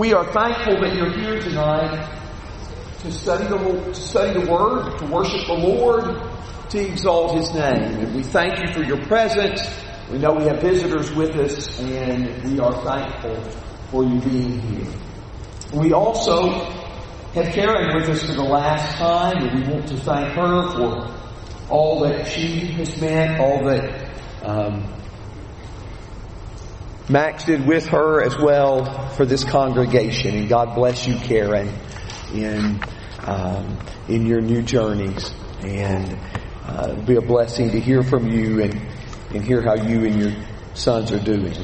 We are thankful that you're here tonight to study the, to study the Word, to worship the Lord, to exalt His name. And we thank you for your presence. We know we have visitors with us, and we are thankful for you being here. We also have Karen with us for the last time, and we want to thank her for all that she has meant, all that um, Max did with her as well for this congregation. And God bless you, Karen in um, in your new journeys, and uh, it'll be a blessing to hear from you and and hear how you and your sons are doing.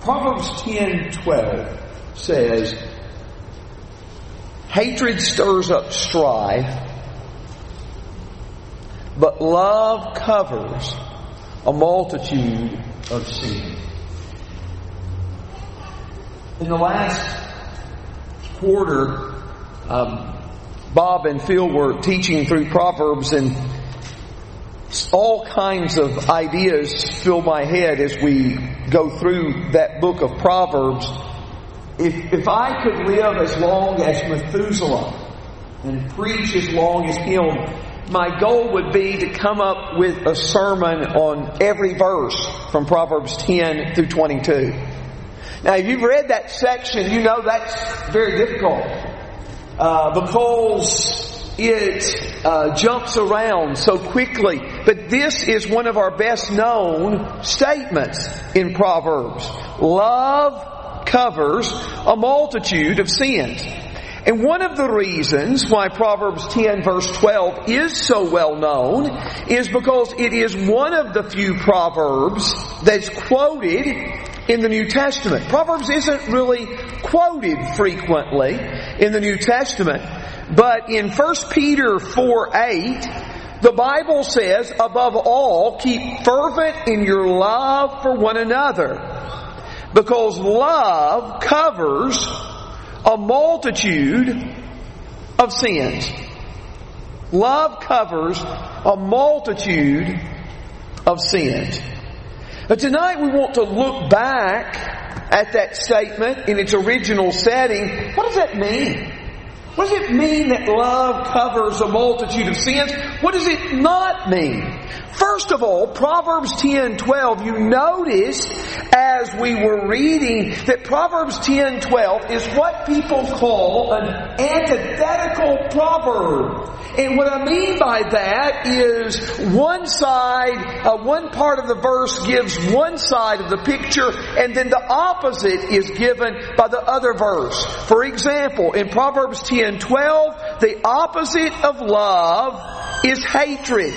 Proverbs ten twelve says, "Hatred stirs up strife." But love covers a multitude of sins in the last quarter, um, Bob and Phil were teaching through Proverbs and all kinds of ideas fill my head as we go through that book of Proverbs. If, if I could live as long as Methuselah and preach as long as him, my goal would be to come up with a sermon on every verse from Proverbs 10 through 22. Now, if you've read that section, you know that's very difficult uh, because it uh, jumps around so quickly. But this is one of our best known statements in Proverbs. Love covers a multitude of sins. And one of the reasons why Proverbs 10 verse 12 is so well known is because it is one of the few Proverbs that's quoted in the New Testament. Proverbs isn't really quoted frequently in the New Testament, but in 1 Peter 4 8, the Bible says, above all, keep fervent in your love for one another, because love covers a multitude of sins. Love covers a multitude of sins. But tonight we want to look back at that statement in its original setting. What does that mean? What does it mean that love covers a multitude of sins? What does it not mean? First of all, Proverbs 10, 12, you notice as we were reading that Proverbs 10, 12 is what people call an antithetical proverb. And what I mean by that is one side, uh, one part of the verse gives one side of the picture and then the opposite is given by the other verse. For example, in Proverbs 10, 12, the opposite of love is hatred.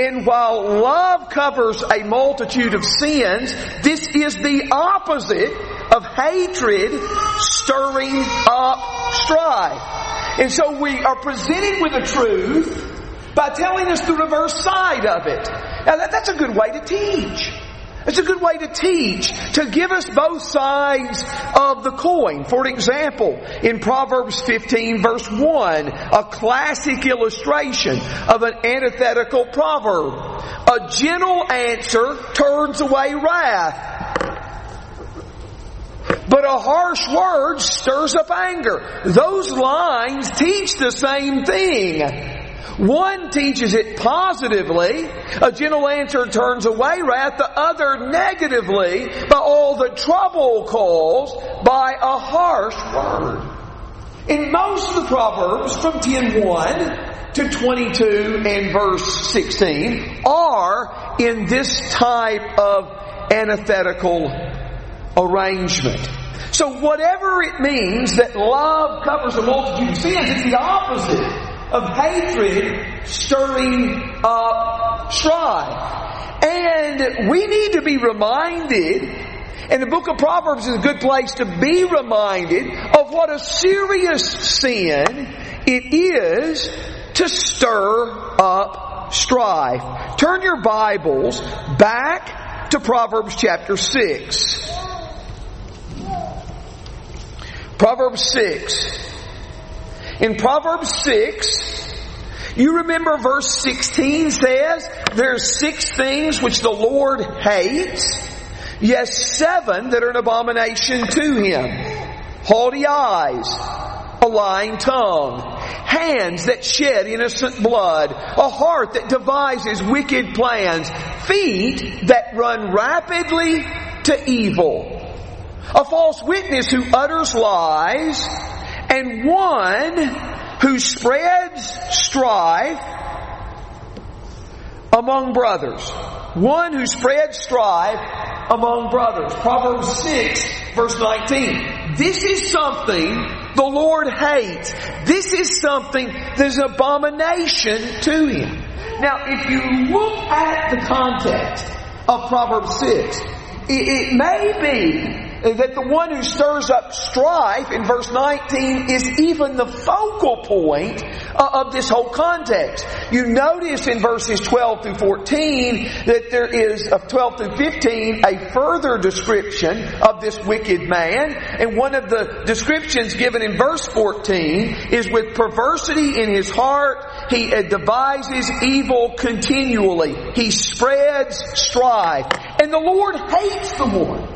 And while love covers a multitude of sins, this is the opposite of hatred stirring up strife. And so we are presented with the truth by telling us the reverse side of it. Now that, that's a good way to teach. It's a good way to teach, to give us both sides of the coin. For example, in Proverbs 15 verse 1, a classic illustration of an antithetical proverb. A gentle answer turns away wrath. But a harsh word stirs up anger. Those lines teach the same thing. One teaches it positively. A gentle answer turns away wrath. The other negatively by all the trouble caused by a harsh word. In most of the Proverbs from 10.1 to 22 and verse 16 are in this type of antithetical arrangement. So whatever it means that love covers a multitude of sins, it's the opposite of hatred stirring up strife. And we need to be reminded, and the book of Proverbs is a good place to be reminded of what a serious sin it is to stir up strife. Turn your Bibles back to Proverbs chapter 6. Proverbs 6. In Proverbs 6, you remember verse 16 says, there's six things which the Lord hates. Yes, seven that are an abomination to him. Haughty eyes, a lying tongue, hands that shed innocent blood, a heart that devises wicked plans, feet that run rapidly to evil, a false witness who utters lies, and one who spreads strife among brothers. One who spreads strife among brothers. Proverbs 6 verse 19. This is something the Lord hates. This is something that's an abomination to Him. Now, if you look at the context of Proverbs 6, it, it may be that the one who stirs up strife in verse 19 is even the focal point uh, of this whole context. You notice in verses 12 through 14 that there is, of 12 through 15, a further description of this wicked man. And one of the descriptions given in verse 14 is with perversity in his heart, he devises evil continually. He spreads strife. And the Lord hates the one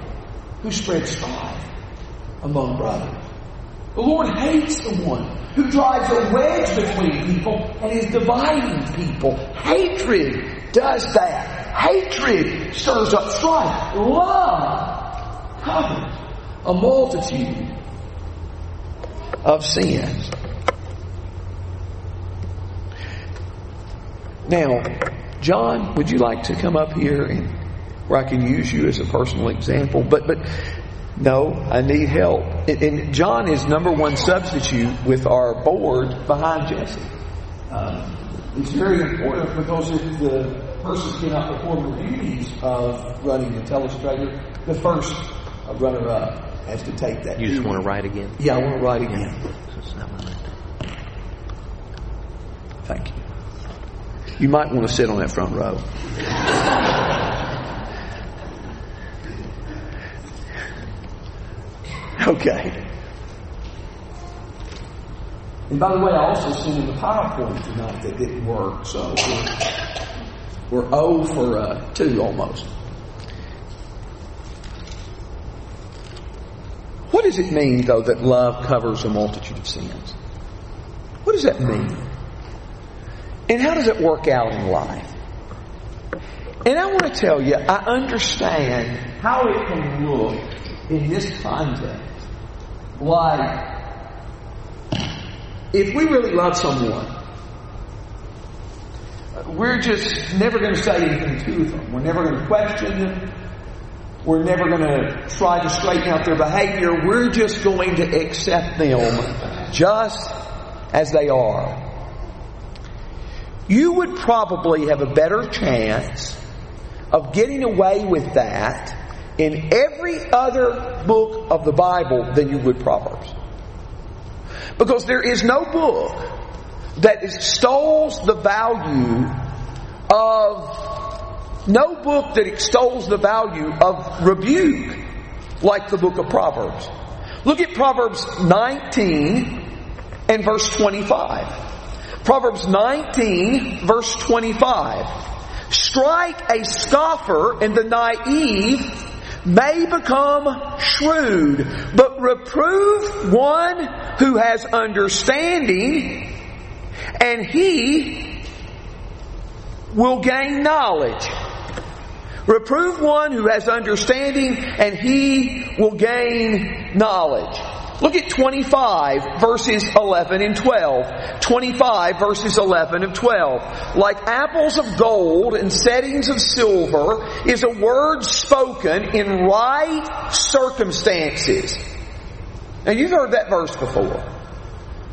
who spreads strife among brothers. The Lord hates the one who drives a wedge between people and is dividing people. Hatred does that. Hatred stirs up strife. Love covers a multitude of sins. Now, John, would you like to come up here and where I can use you as a personal example. But, but no, I need help. And John is number one substitute with our board behind Jesse. Um, it's very important because if the person cannot perform the duties of running the telestrator, the first runner up has to take that. You just duty. want to write again? Yeah, I want to write again. Thank you. You might want to sit on that front row. Okay. And by the way, I also sent in the PowerPoint tonight that didn't work, so we're, we're 0 for uh, 2 almost. What does it mean, though, that love covers a multitude of sins? What does that mean? And how does it work out in life? And I want to tell you, I understand how it can look in this context like, if we really love someone, we're just never going to say anything to them. We're never going to question them. We're never going to try to straighten out their behavior. We're just going to accept them just as they are. You would probably have a better chance of getting away with that in every other book of the Bible than you would Proverbs. Because there is no book that extols the value of, no book that extols the value of rebuke like the book of Proverbs. Look at Proverbs 19 and verse 25. Proverbs 19 verse 25. Strike a scoffer and the naive may become shrewd, but reprove one who has understanding, and he will gain knowledge. Reprove one who has understanding, and he will gain knowledge. Look at 25 verses 11 and 12. 25 verses 11 and 12. Like apples of gold and settings of silver is a word spoken in right circumstances. Now you've heard that verse before.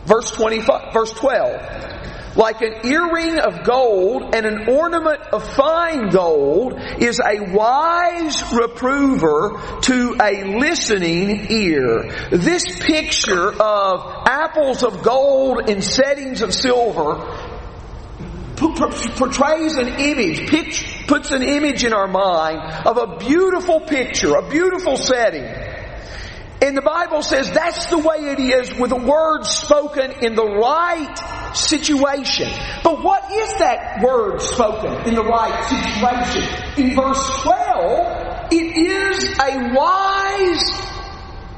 Verse 25, verse 12 like an earring of gold and an ornament of fine gold is a wise reprover to a listening ear. This picture of apples of gold in settings of silver portrays an image, puts an image in our mind of a beautiful picture, a beautiful setting. And the Bible says that's the way it is with a word spoken in the right situation. But what is that word spoken in the right situation? In verse 12, it is a wise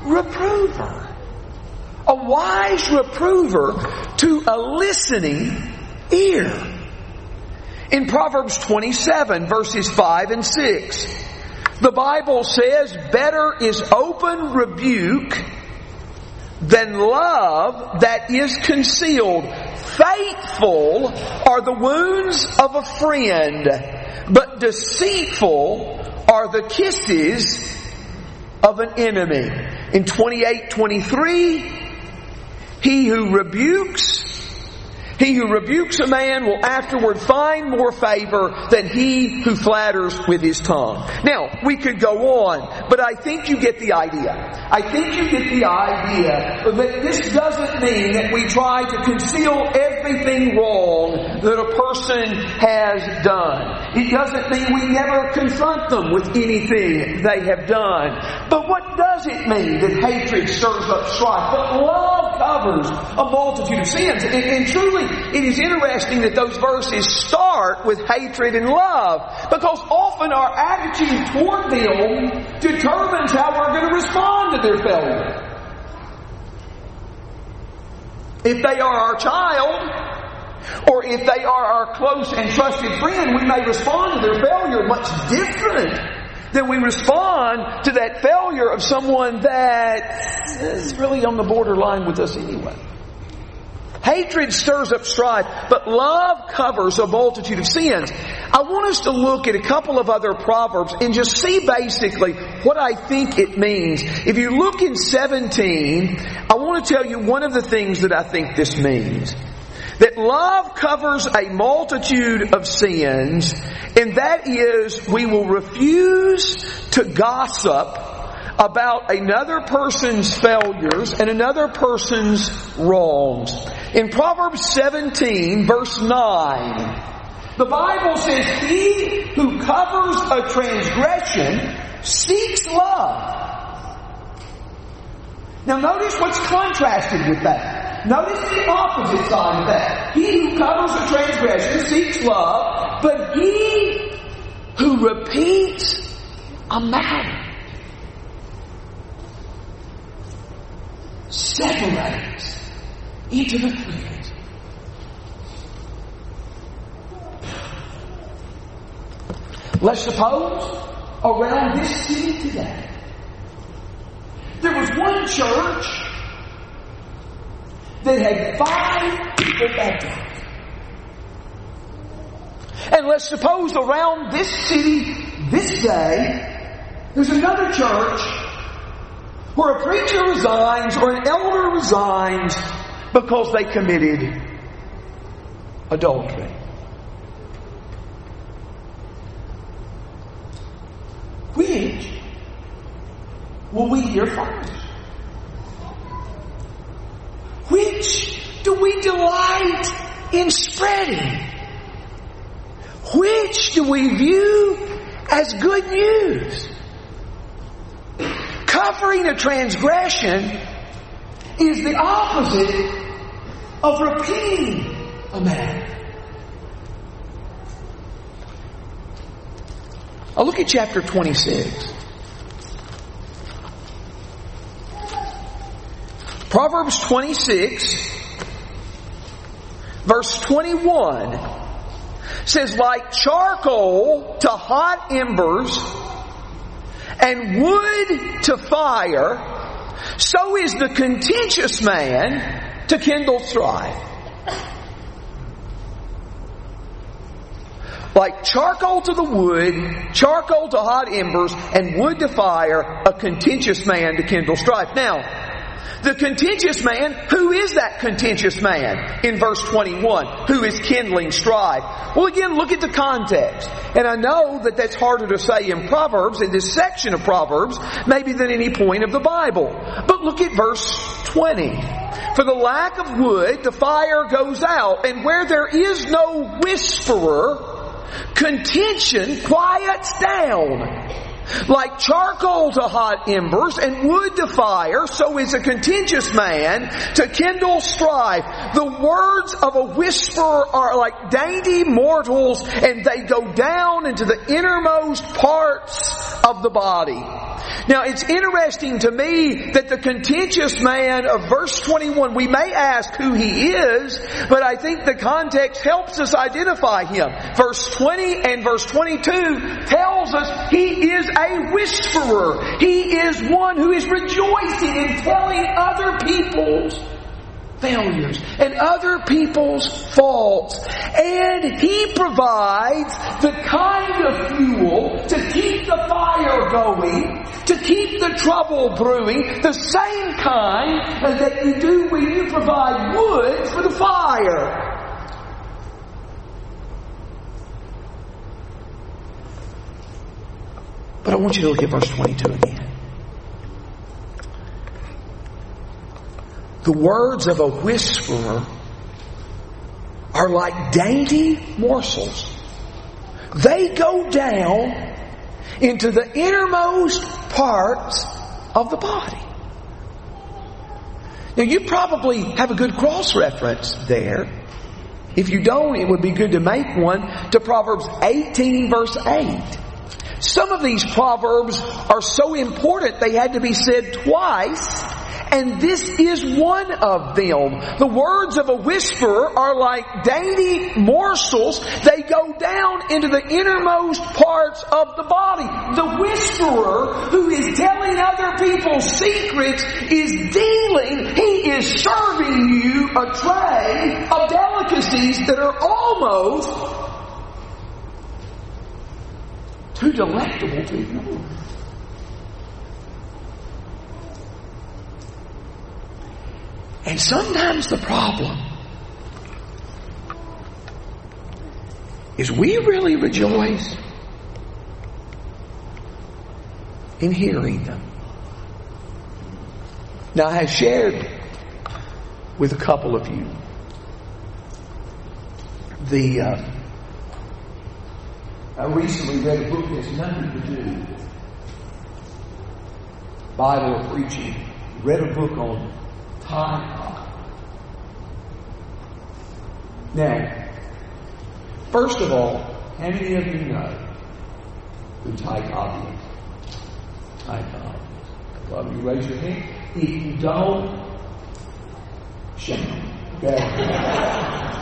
reprover. A wise reprover to a listening ear. In Proverbs 27 verses 5 and 6, the Bible says, better is open rebuke than love that is concealed. Faithful are the wounds of a friend, but deceitful are the kisses of an enemy. In 28, 23, he who rebukes he who rebukes a man will afterward find more favor than he who flatters with his tongue. Now, we could go on, but I think you get the idea. I think you get the idea that this doesn't mean that we try to conceal everything wrong that a person has done. It doesn't mean we never confront them with anything they have done. But what does it mean that hatred stirs up strife? But love covers a multitude of sins. And, and truly, it is interesting that those verses start with hatred and love because often our attitude toward them determines how we're going to respond to their failure. If they are our child, or if they are our close and trusted friend, we may respond to their failure much different than we respond to that failure of someone that is really on the borderline with us anyway. Hatred stirs up strife, but love covers a multitude of sins. I want us to look at a couple of other proverbs and just see basically what I think it means. If you look in 17, I want to tell you one of the things that I think this means. That love covers a multitude of sins, and that is we will refuse to gossip about another person's failures and another person's wrongs. In Proverbs 17 verse 9, the Bible says, He who covers a transgression seeks love. Now notice what's contrasted with that. Notice the opposite side of that. He who covers a transgression seeks love, but he who repeats a matter separates intimate friends. Let's suppose around this city today, there was one church that had five people baptized. And let's suppose around this city this day, there's another church where a preacher resigns or an elder resigns because they committed adultery. Which will we hear first? Which do we delight in spreading? Which do we view as good news? Covering a transgression is the opposite of repeating a matter. I'll look at chapter 26. Proverbs 26, verse 21 says, like charcoal to hot embers, and wood to fire, so is the contentious man to kindle strife. Like charcoal to the wood, charcoal to hot embers, and wood to fire, a contentious man to kindle strife. Now, the contentious man, who is that contentious man in verse 21? Who is kindling strife? Well again, look at the context. And I know that that's harder to say in Proverbs, in this section of Proverbs, maybe than any point of the Bible. But look at verse 20. For the lack of wood, the fire goes out, and where there is no whisperer, contention quiets down. Like charcoal to hot embers and wood to fire, so is a contentious man to kindle strife. The words of a whisperer are like dainty mortals and they go down into the innermost parts of the body. Now it's interesting to me that the contentious man of verse 21, we may ask who he is, but I think the context helps us identify him. Verse 20 and verse 22 tells us he is a whisperer. He is one who is rejoicing in telling other people's failures and other people's faults. And He provides the kind of fuel to keep the fire going, to keep the trouble brewing, the same kind that you do when you provide wood for the fire. But I want you to look at verse 22 again. The words of a whisperer are like dainty morsels. They go down into the innermost parts of the body. Now you probably have a good cross reference there. If you don't, it would be good to make one to Proverbs 18 verse 8. Some of these proverbs are so important they had to be said twice and this is one of them. The words of a whisperer are like dainty morsels. They go down into the innermost parts of the body. The whisperer who is telling other people's secrets is dealing, he is serving you a tray of delicacies that are almost too delectable to ignore. And sometimes the problem is we really rejoice in hearing them. Now, I have shared with a couple of you the. Uh, I recently read a book that has nothing to do Bible or preaching. Read a book on Ty Now, first of all, how many of you know who Cobb is? Ty Cobb. Love you raise your hand. If you don't, shame. Okay.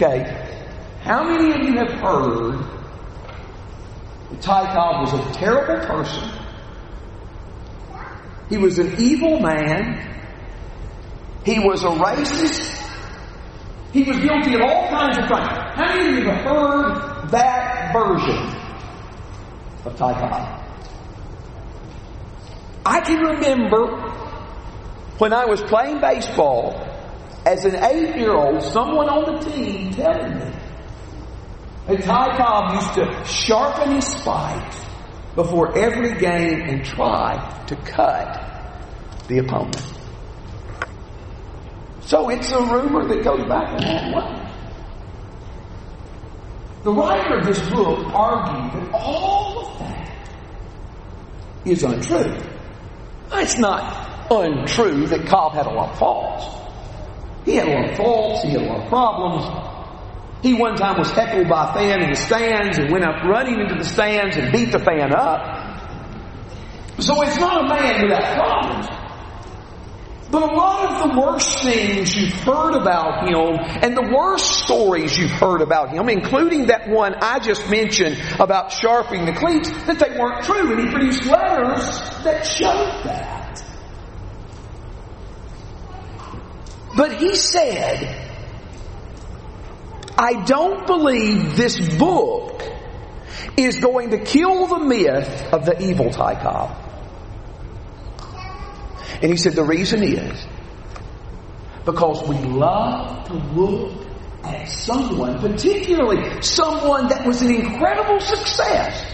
Okay. How many of you have heard that Ty Cobb was a terrible person? He was an evil man. He was a racist. He was guilty of all kinds of crimes. How many of you have heard that version of Ty Cobb? I can remember when I was playing baseball as an eight year old, someone on the team telling me that Ty Cobb used to sharpen his spikes before every game and try to cut the opponent. So it's a rumor that goes back a long way. The writer of this book argued that all of that is untrue. It's not untrue that Cobb had a lot of faults. He had a lot of faults, he had a lot of problems, he one time was heckled by a fan in the stands and went up running into the stands and beat the fan up. So it's not a man without problems. But a lot of the worst things you've heard about him and the worst stories you've heard about him, including that one I just mentioned about sharpening the cleats, that they weren't true. And he produced letters that showed that. But he said, I don't believe this book is going to kill the myth of the evil Ty Cobb. And he said the reason is because we love to look at someone, particularly someone that was an incredible success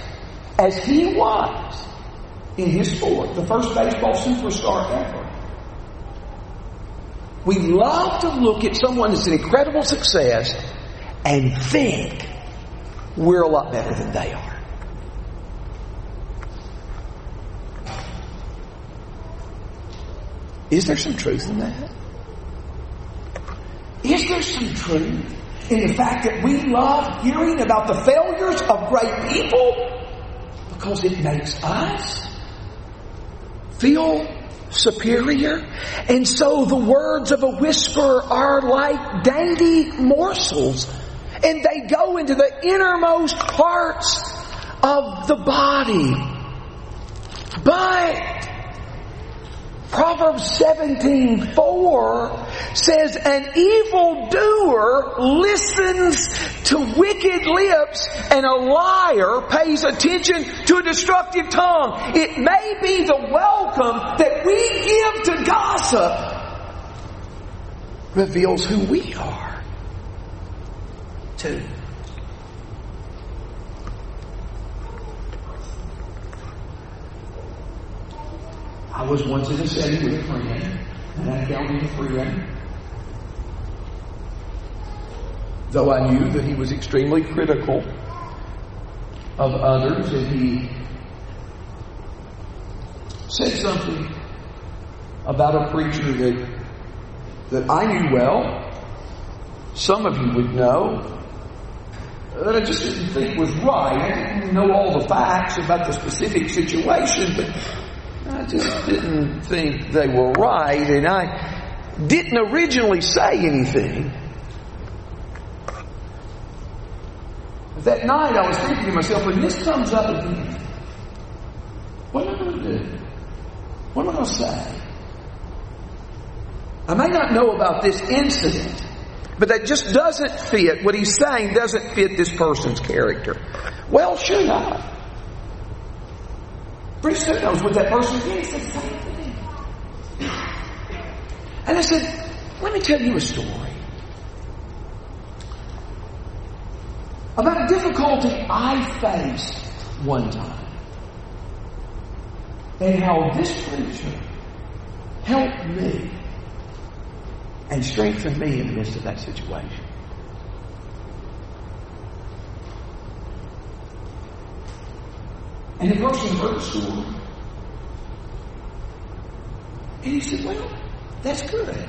as he was in his sport, the first baseball superstar ever. We love to look at someone that's an incredible success and think we're a lot better than they are. Is there some truth in that? Is there some truth in the fact that we love hearing about the failures of great people because it makes us feel superior. And so the words of a whisper are like dainty morsels and they go into the innermost parts of the body. But Proverbs 17, 4 says, an evil doer listens to wicked lips and a liar pays attention to a destructive tongue. It may be the welcome that we give to gossip reveals who we are too. I was once in a setting with a friend, and I counted a friend. Though I knew that he was extremely critical of others, and he said something about a preacher that that I knew well. Some of you would know that I just didn't think was right. I didn't know all the facts about the specific situation, but I just didn't think they were right, and I didn't originally say anything. That night I was thinking to myself, when this comes up again, what am I going to do? What am I going to say? I may not know about this incident, but that just doesn't fit, what he's saying doesn't fit this person's character. Well, should I? I was with that person again. He said the same thing. And I said, let me tell you a story. About a difficulty I faced one time. And how this preacher helped me and strengthened me in the midst of that situation. And the person heard the story. And he said, Well, that's good.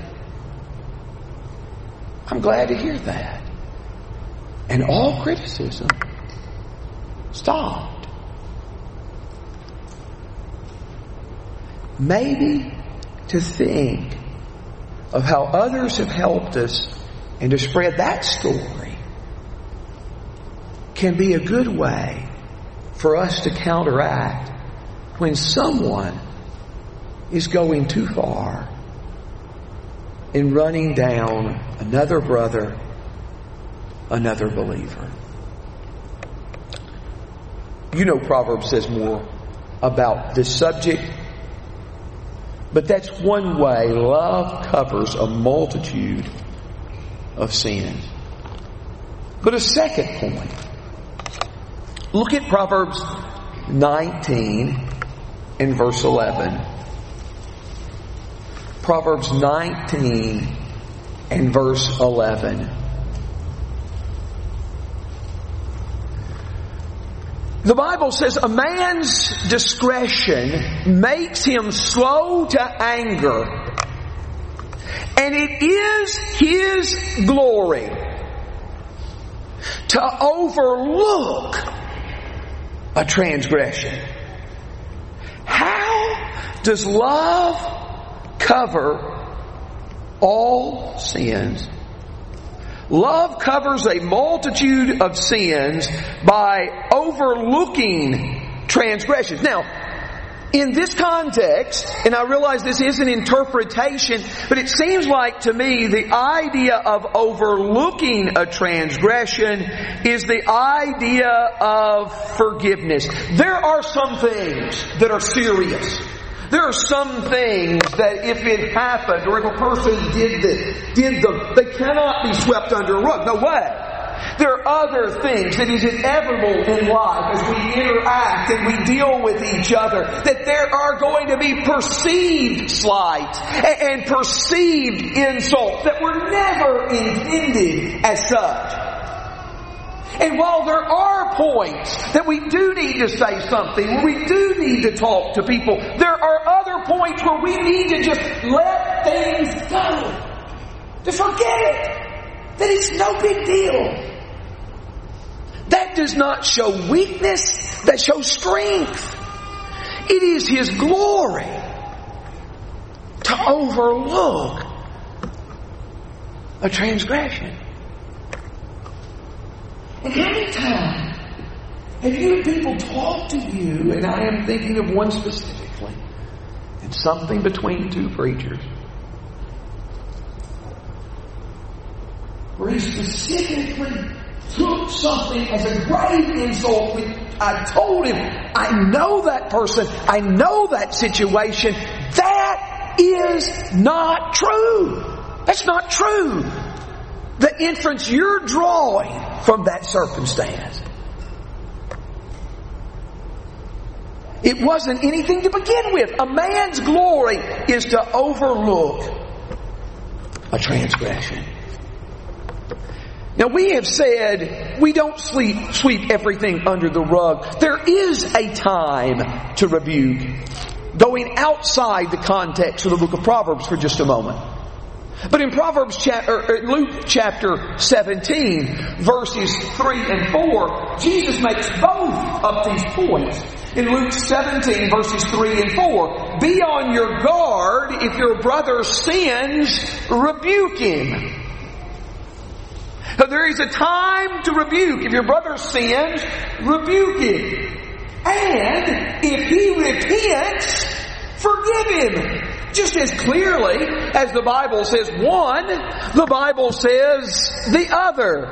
I'm glad to hear that. And all criticism stopped. Maybe to think of how others have helped us and to spread that story can be a good way for us to counteract when someone is going too far in running down another brother, another believer. You know, Proverbs says more about this subject, but that's one way love covers a multitude of sins. But a second point Look at Proverbs 19 and verse 11. Proverbs 19 and verse 11. The Bible says a man's discretion makes him slow to anger, and it is his glory to overlook a transgression. How does love cover all sins? Love covers a multitude of sins by overlooking transgressions. Now, in this context, and I realize this is an interpretation, but it seems like to me the idea of overlooking a transgression is the idea of forgiveness. There are some things that are serious. There are some things that if it happened or if a person did this, did them, they cannot be swept under a rug. No way. There are other things that is inevitable in life as we interact and we deal with each other that there are going to be perceived slights and perceived insults that were never intended as such. And while there are points that we do need to say something, we do need to talk to people, there are other points where we need to just let things go. To forget it. Then it's no big deal. That does not show weakness, that shows strength. It is His glory to overlook a transgression. And how many times have you people talk to you, and I am thinking of one specifically, and something between two preachers, where he specifically took something as a grave insult. I told him, I know that person, I know that situation. That is not true. That's not true. The inference you're drawing from that circumstance. It wasn't anything to begin with. A man's glory is to overlook a transgression. Now we have said we don't sleep, sweep everything under the rug. There is a time to rebuke. Going outside the context of the book of Proverbs for just a moment. But in Proverbs chapter, er, Luke chapter 17, verses 3 and 4, Jesus makes both of these points. In Luke 17, verses 3 and 4, be on your guard if your brother sins, rebuke him. There is a time to rebuke. If your brother sins, rebuke him. And if he repents, forgive him. Just as clearly as the Bible says one, the Bible says the other.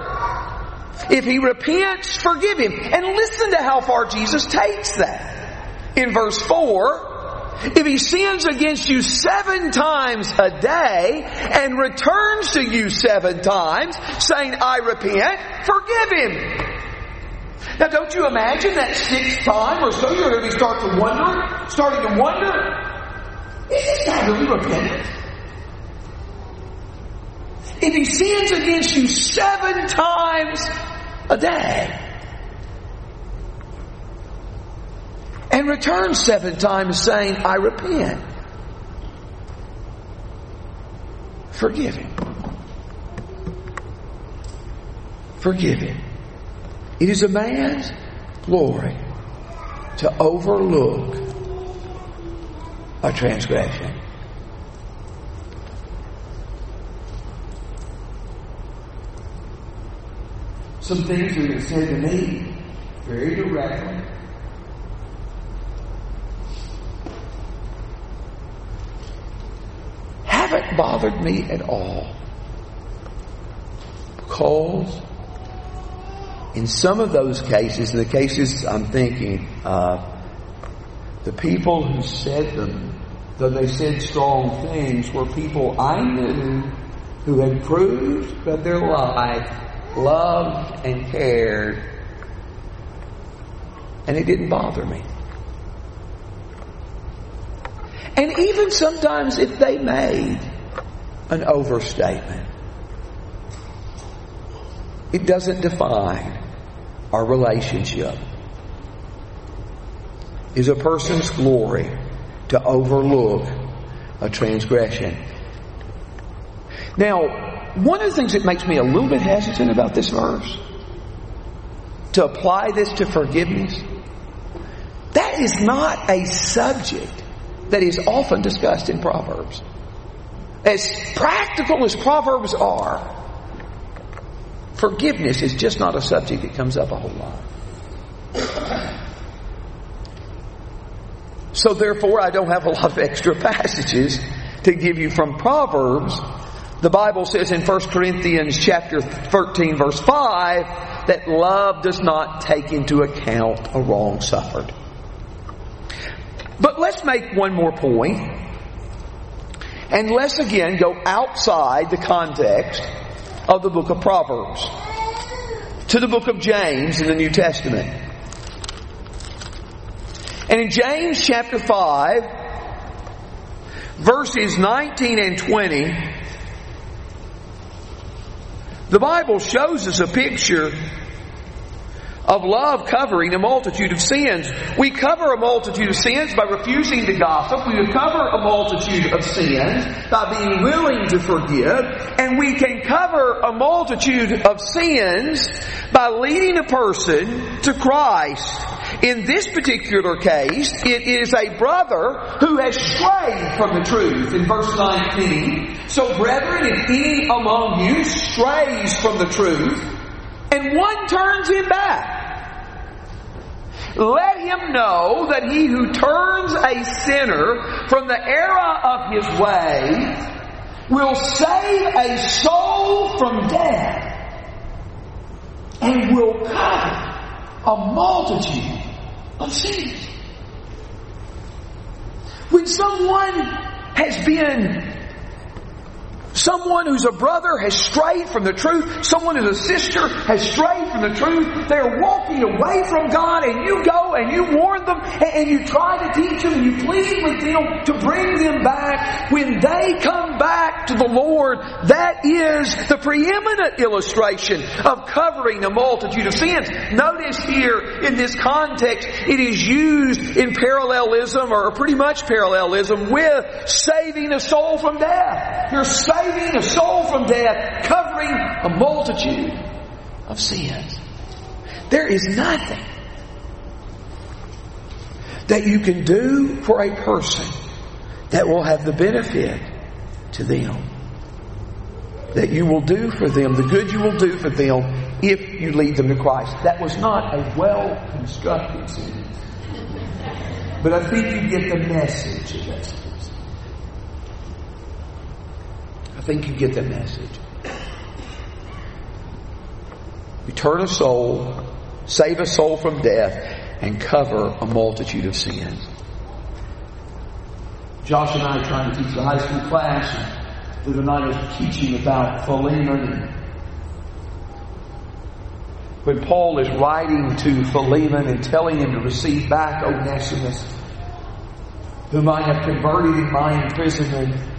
If he repents, forgive him. And listen to how far Jesus takes that. In verse 4, if he sins against you seven times a day and returns to you seven times saying, I repent, forgive him. Now don't you imagine that sixth time or so you're going to start to wonder, starting to wonder, is this guy really repentant? If he sins against you seven times a day, and returns seven times saying, I repent. Forgive him. Forgive him. It is a man's glory to overlook a transgression. Some things have been said to me very directly haven't bothered me at all. Because in some of those cases, the cases I'm thinking of, the people who said them, though they said strong things, were people I knew who had proved that their life loved and cared, and it didn't bother me. And even sometimes if they made an overstatement, it doesn't define our relationship. Is a person's glory to overlook a transgression. Now, one of the things that makes me a little bit hesitant about this verse, to apply this to forgiveness, that is not a subject that is often discussed in Proverbs. As practical as Proverbs are, forgiveness is just not a subject that comes up a whole lot. So therefore, I don't have a lot of extra passages to give you from Proverbs. The Bible says in 1 Corinthians chapter 13 verse 5 that love does not take into account a wrong suffered. Make one more point, and let's again go outside the context of the book of Proverbs to the book of James in the New Testament. And in James chapter 5, verses 19 and 20, the Bible shows us a picture of love covering a multitude of sins. We cover a multitude of sins by refusing to gossip. We cover a multitude of sins by being willing to forgive. And we can cover a multitude of sins by leading a person to Christ. In this particular case, it is a brother who has strayed from the truth in verse 19. So brethren, if any among you strays from the truth, and one turns him back. Let him know that he who turns a sinner from the error of his way will save a soul from death and will cover a multitude of sins. When someone has been Someone who's a brother has strayed from the truth. Someone who's a sister has strayed from the truth. They're walking away from God and you go and you warn them and you try to teach them and you plead with them to bring them back. When they come back to the Lord, that is the preeminent illustration of covering a multitude of sins. Notice here in this context, it is used in parallelism or pretty much parallelism with saving a soul from death. You're saving saving a soul from death, covering a multitude of sins. There is nothing that you can do for a person that will have the benefit to them. That you will do for them, the good you will do for them if you lead them to Christ. That was not a well constructed sentence. But I think you get the message of that think you get the message. Return a soul, save a soul from death, and cover a multitude of sins. Josh and I are trying to teach the high school class, and the other night I was teaching about Philemon. When Paul is writing to Philemon and telling him to receive back Onesimus, whom I have converted in my imprisonment,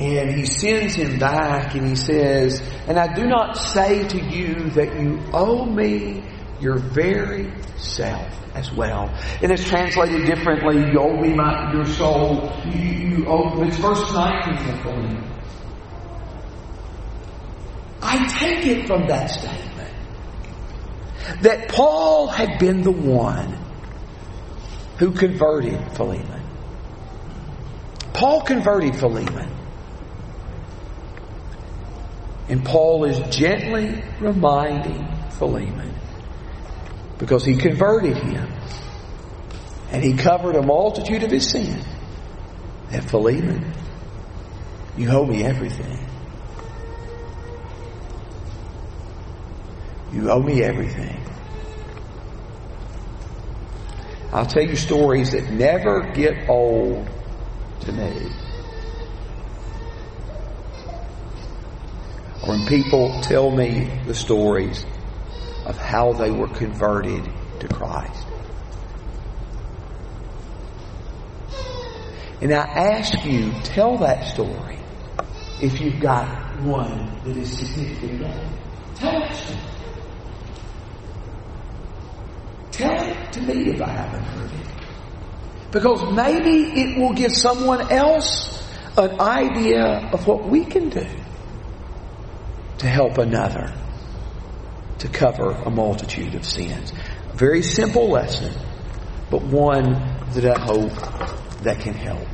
and he sends him back and he says, And I do not say to you that you owe me your very self as well. And it's translated differently. You owe me my, your soul. You, you owe, it's verse 19 I take it from that statement that Paul had been the one who converted Philemon. Paul converted Philemon. And Paul is gently reminding Philemon because he converted him and he covered a multitude of his sin. That Philemon, you owe me everything. You owe me everything. I'll tell you stories that never get old to me. When people tell me the stories of how they were converted to Christ. And I ask you, tell that story if you've got one that is significant enough. Tell that story. Tell it to me if I haven't heard it. Because maybe it will give someone else an idea of what we can do to help another to cover a multitude of sins. A very simple lesson, but one that I hope that can help.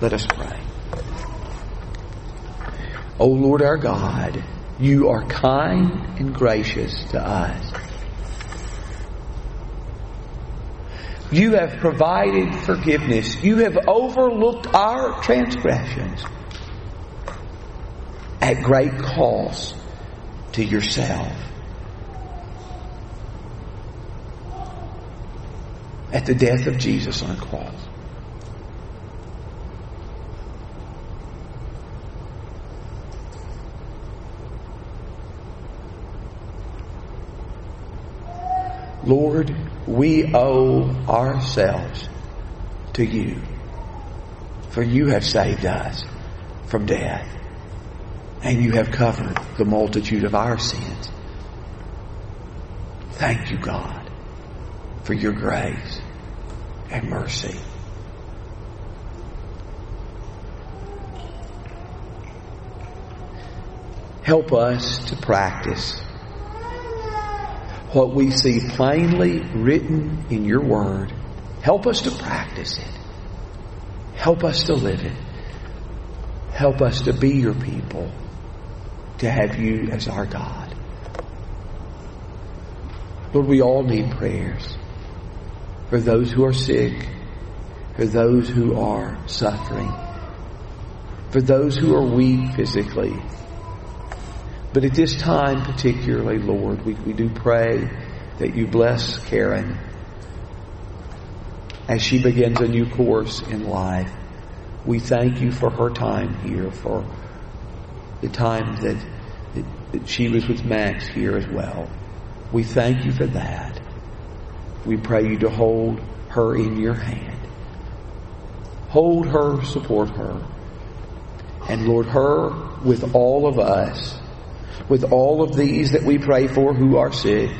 Let us pray. O Lord our God, you are kind and gracious to us. You have provided forgiveness. You have overlooked our transgressions at great cost to yourself. At the death of Jesus on the cross. Lord, we owe ourselves to you, for you have saved us from death and you have covered the multitude of our sins. Thank you, God, for your grace and mercy. Help us to practice what we see plainly written in your word. Help us to practice it. Help us to live it. Help us to be your people, to have you as our God. Lord, we all need prayers for those who are sick, for those who are suffering, for those who are weak physically, but at this time, particularly, Lord, we, we do pray that you bless Karen as she begins a new course in life. We thank you for her time here, for the time that, that, that she was with Max here as well. We thank you for that. We pray you to hold her in your hand. Hold her, support her. And Lord, her with all of us with all of these that we pray for who are sick,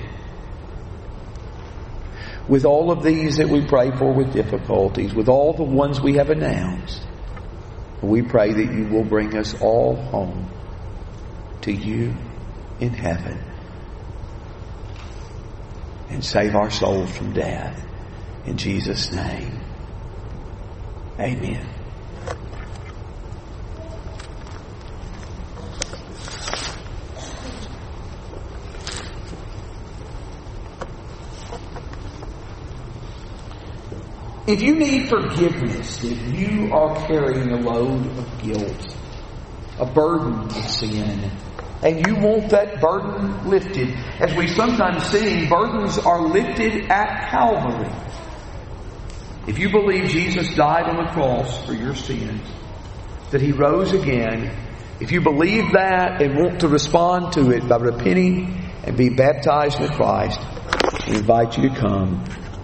with all of these that we pray for with difficulties, with all the ones we have announced. We pray that you will bring us all home to you in heaven and save our souls from death. In Jesus' name, amen. If you need forgiveness, if you are carrying a load of guilt, a burden of sin, and you want that burden lifted, as we sometimes see, burdens are lifted at Calvary. If you believe Jesus died on the cross for your sins, that he rose again, if you believe that and want to respond to it by repenting and be baptized in Christ, we invite you to come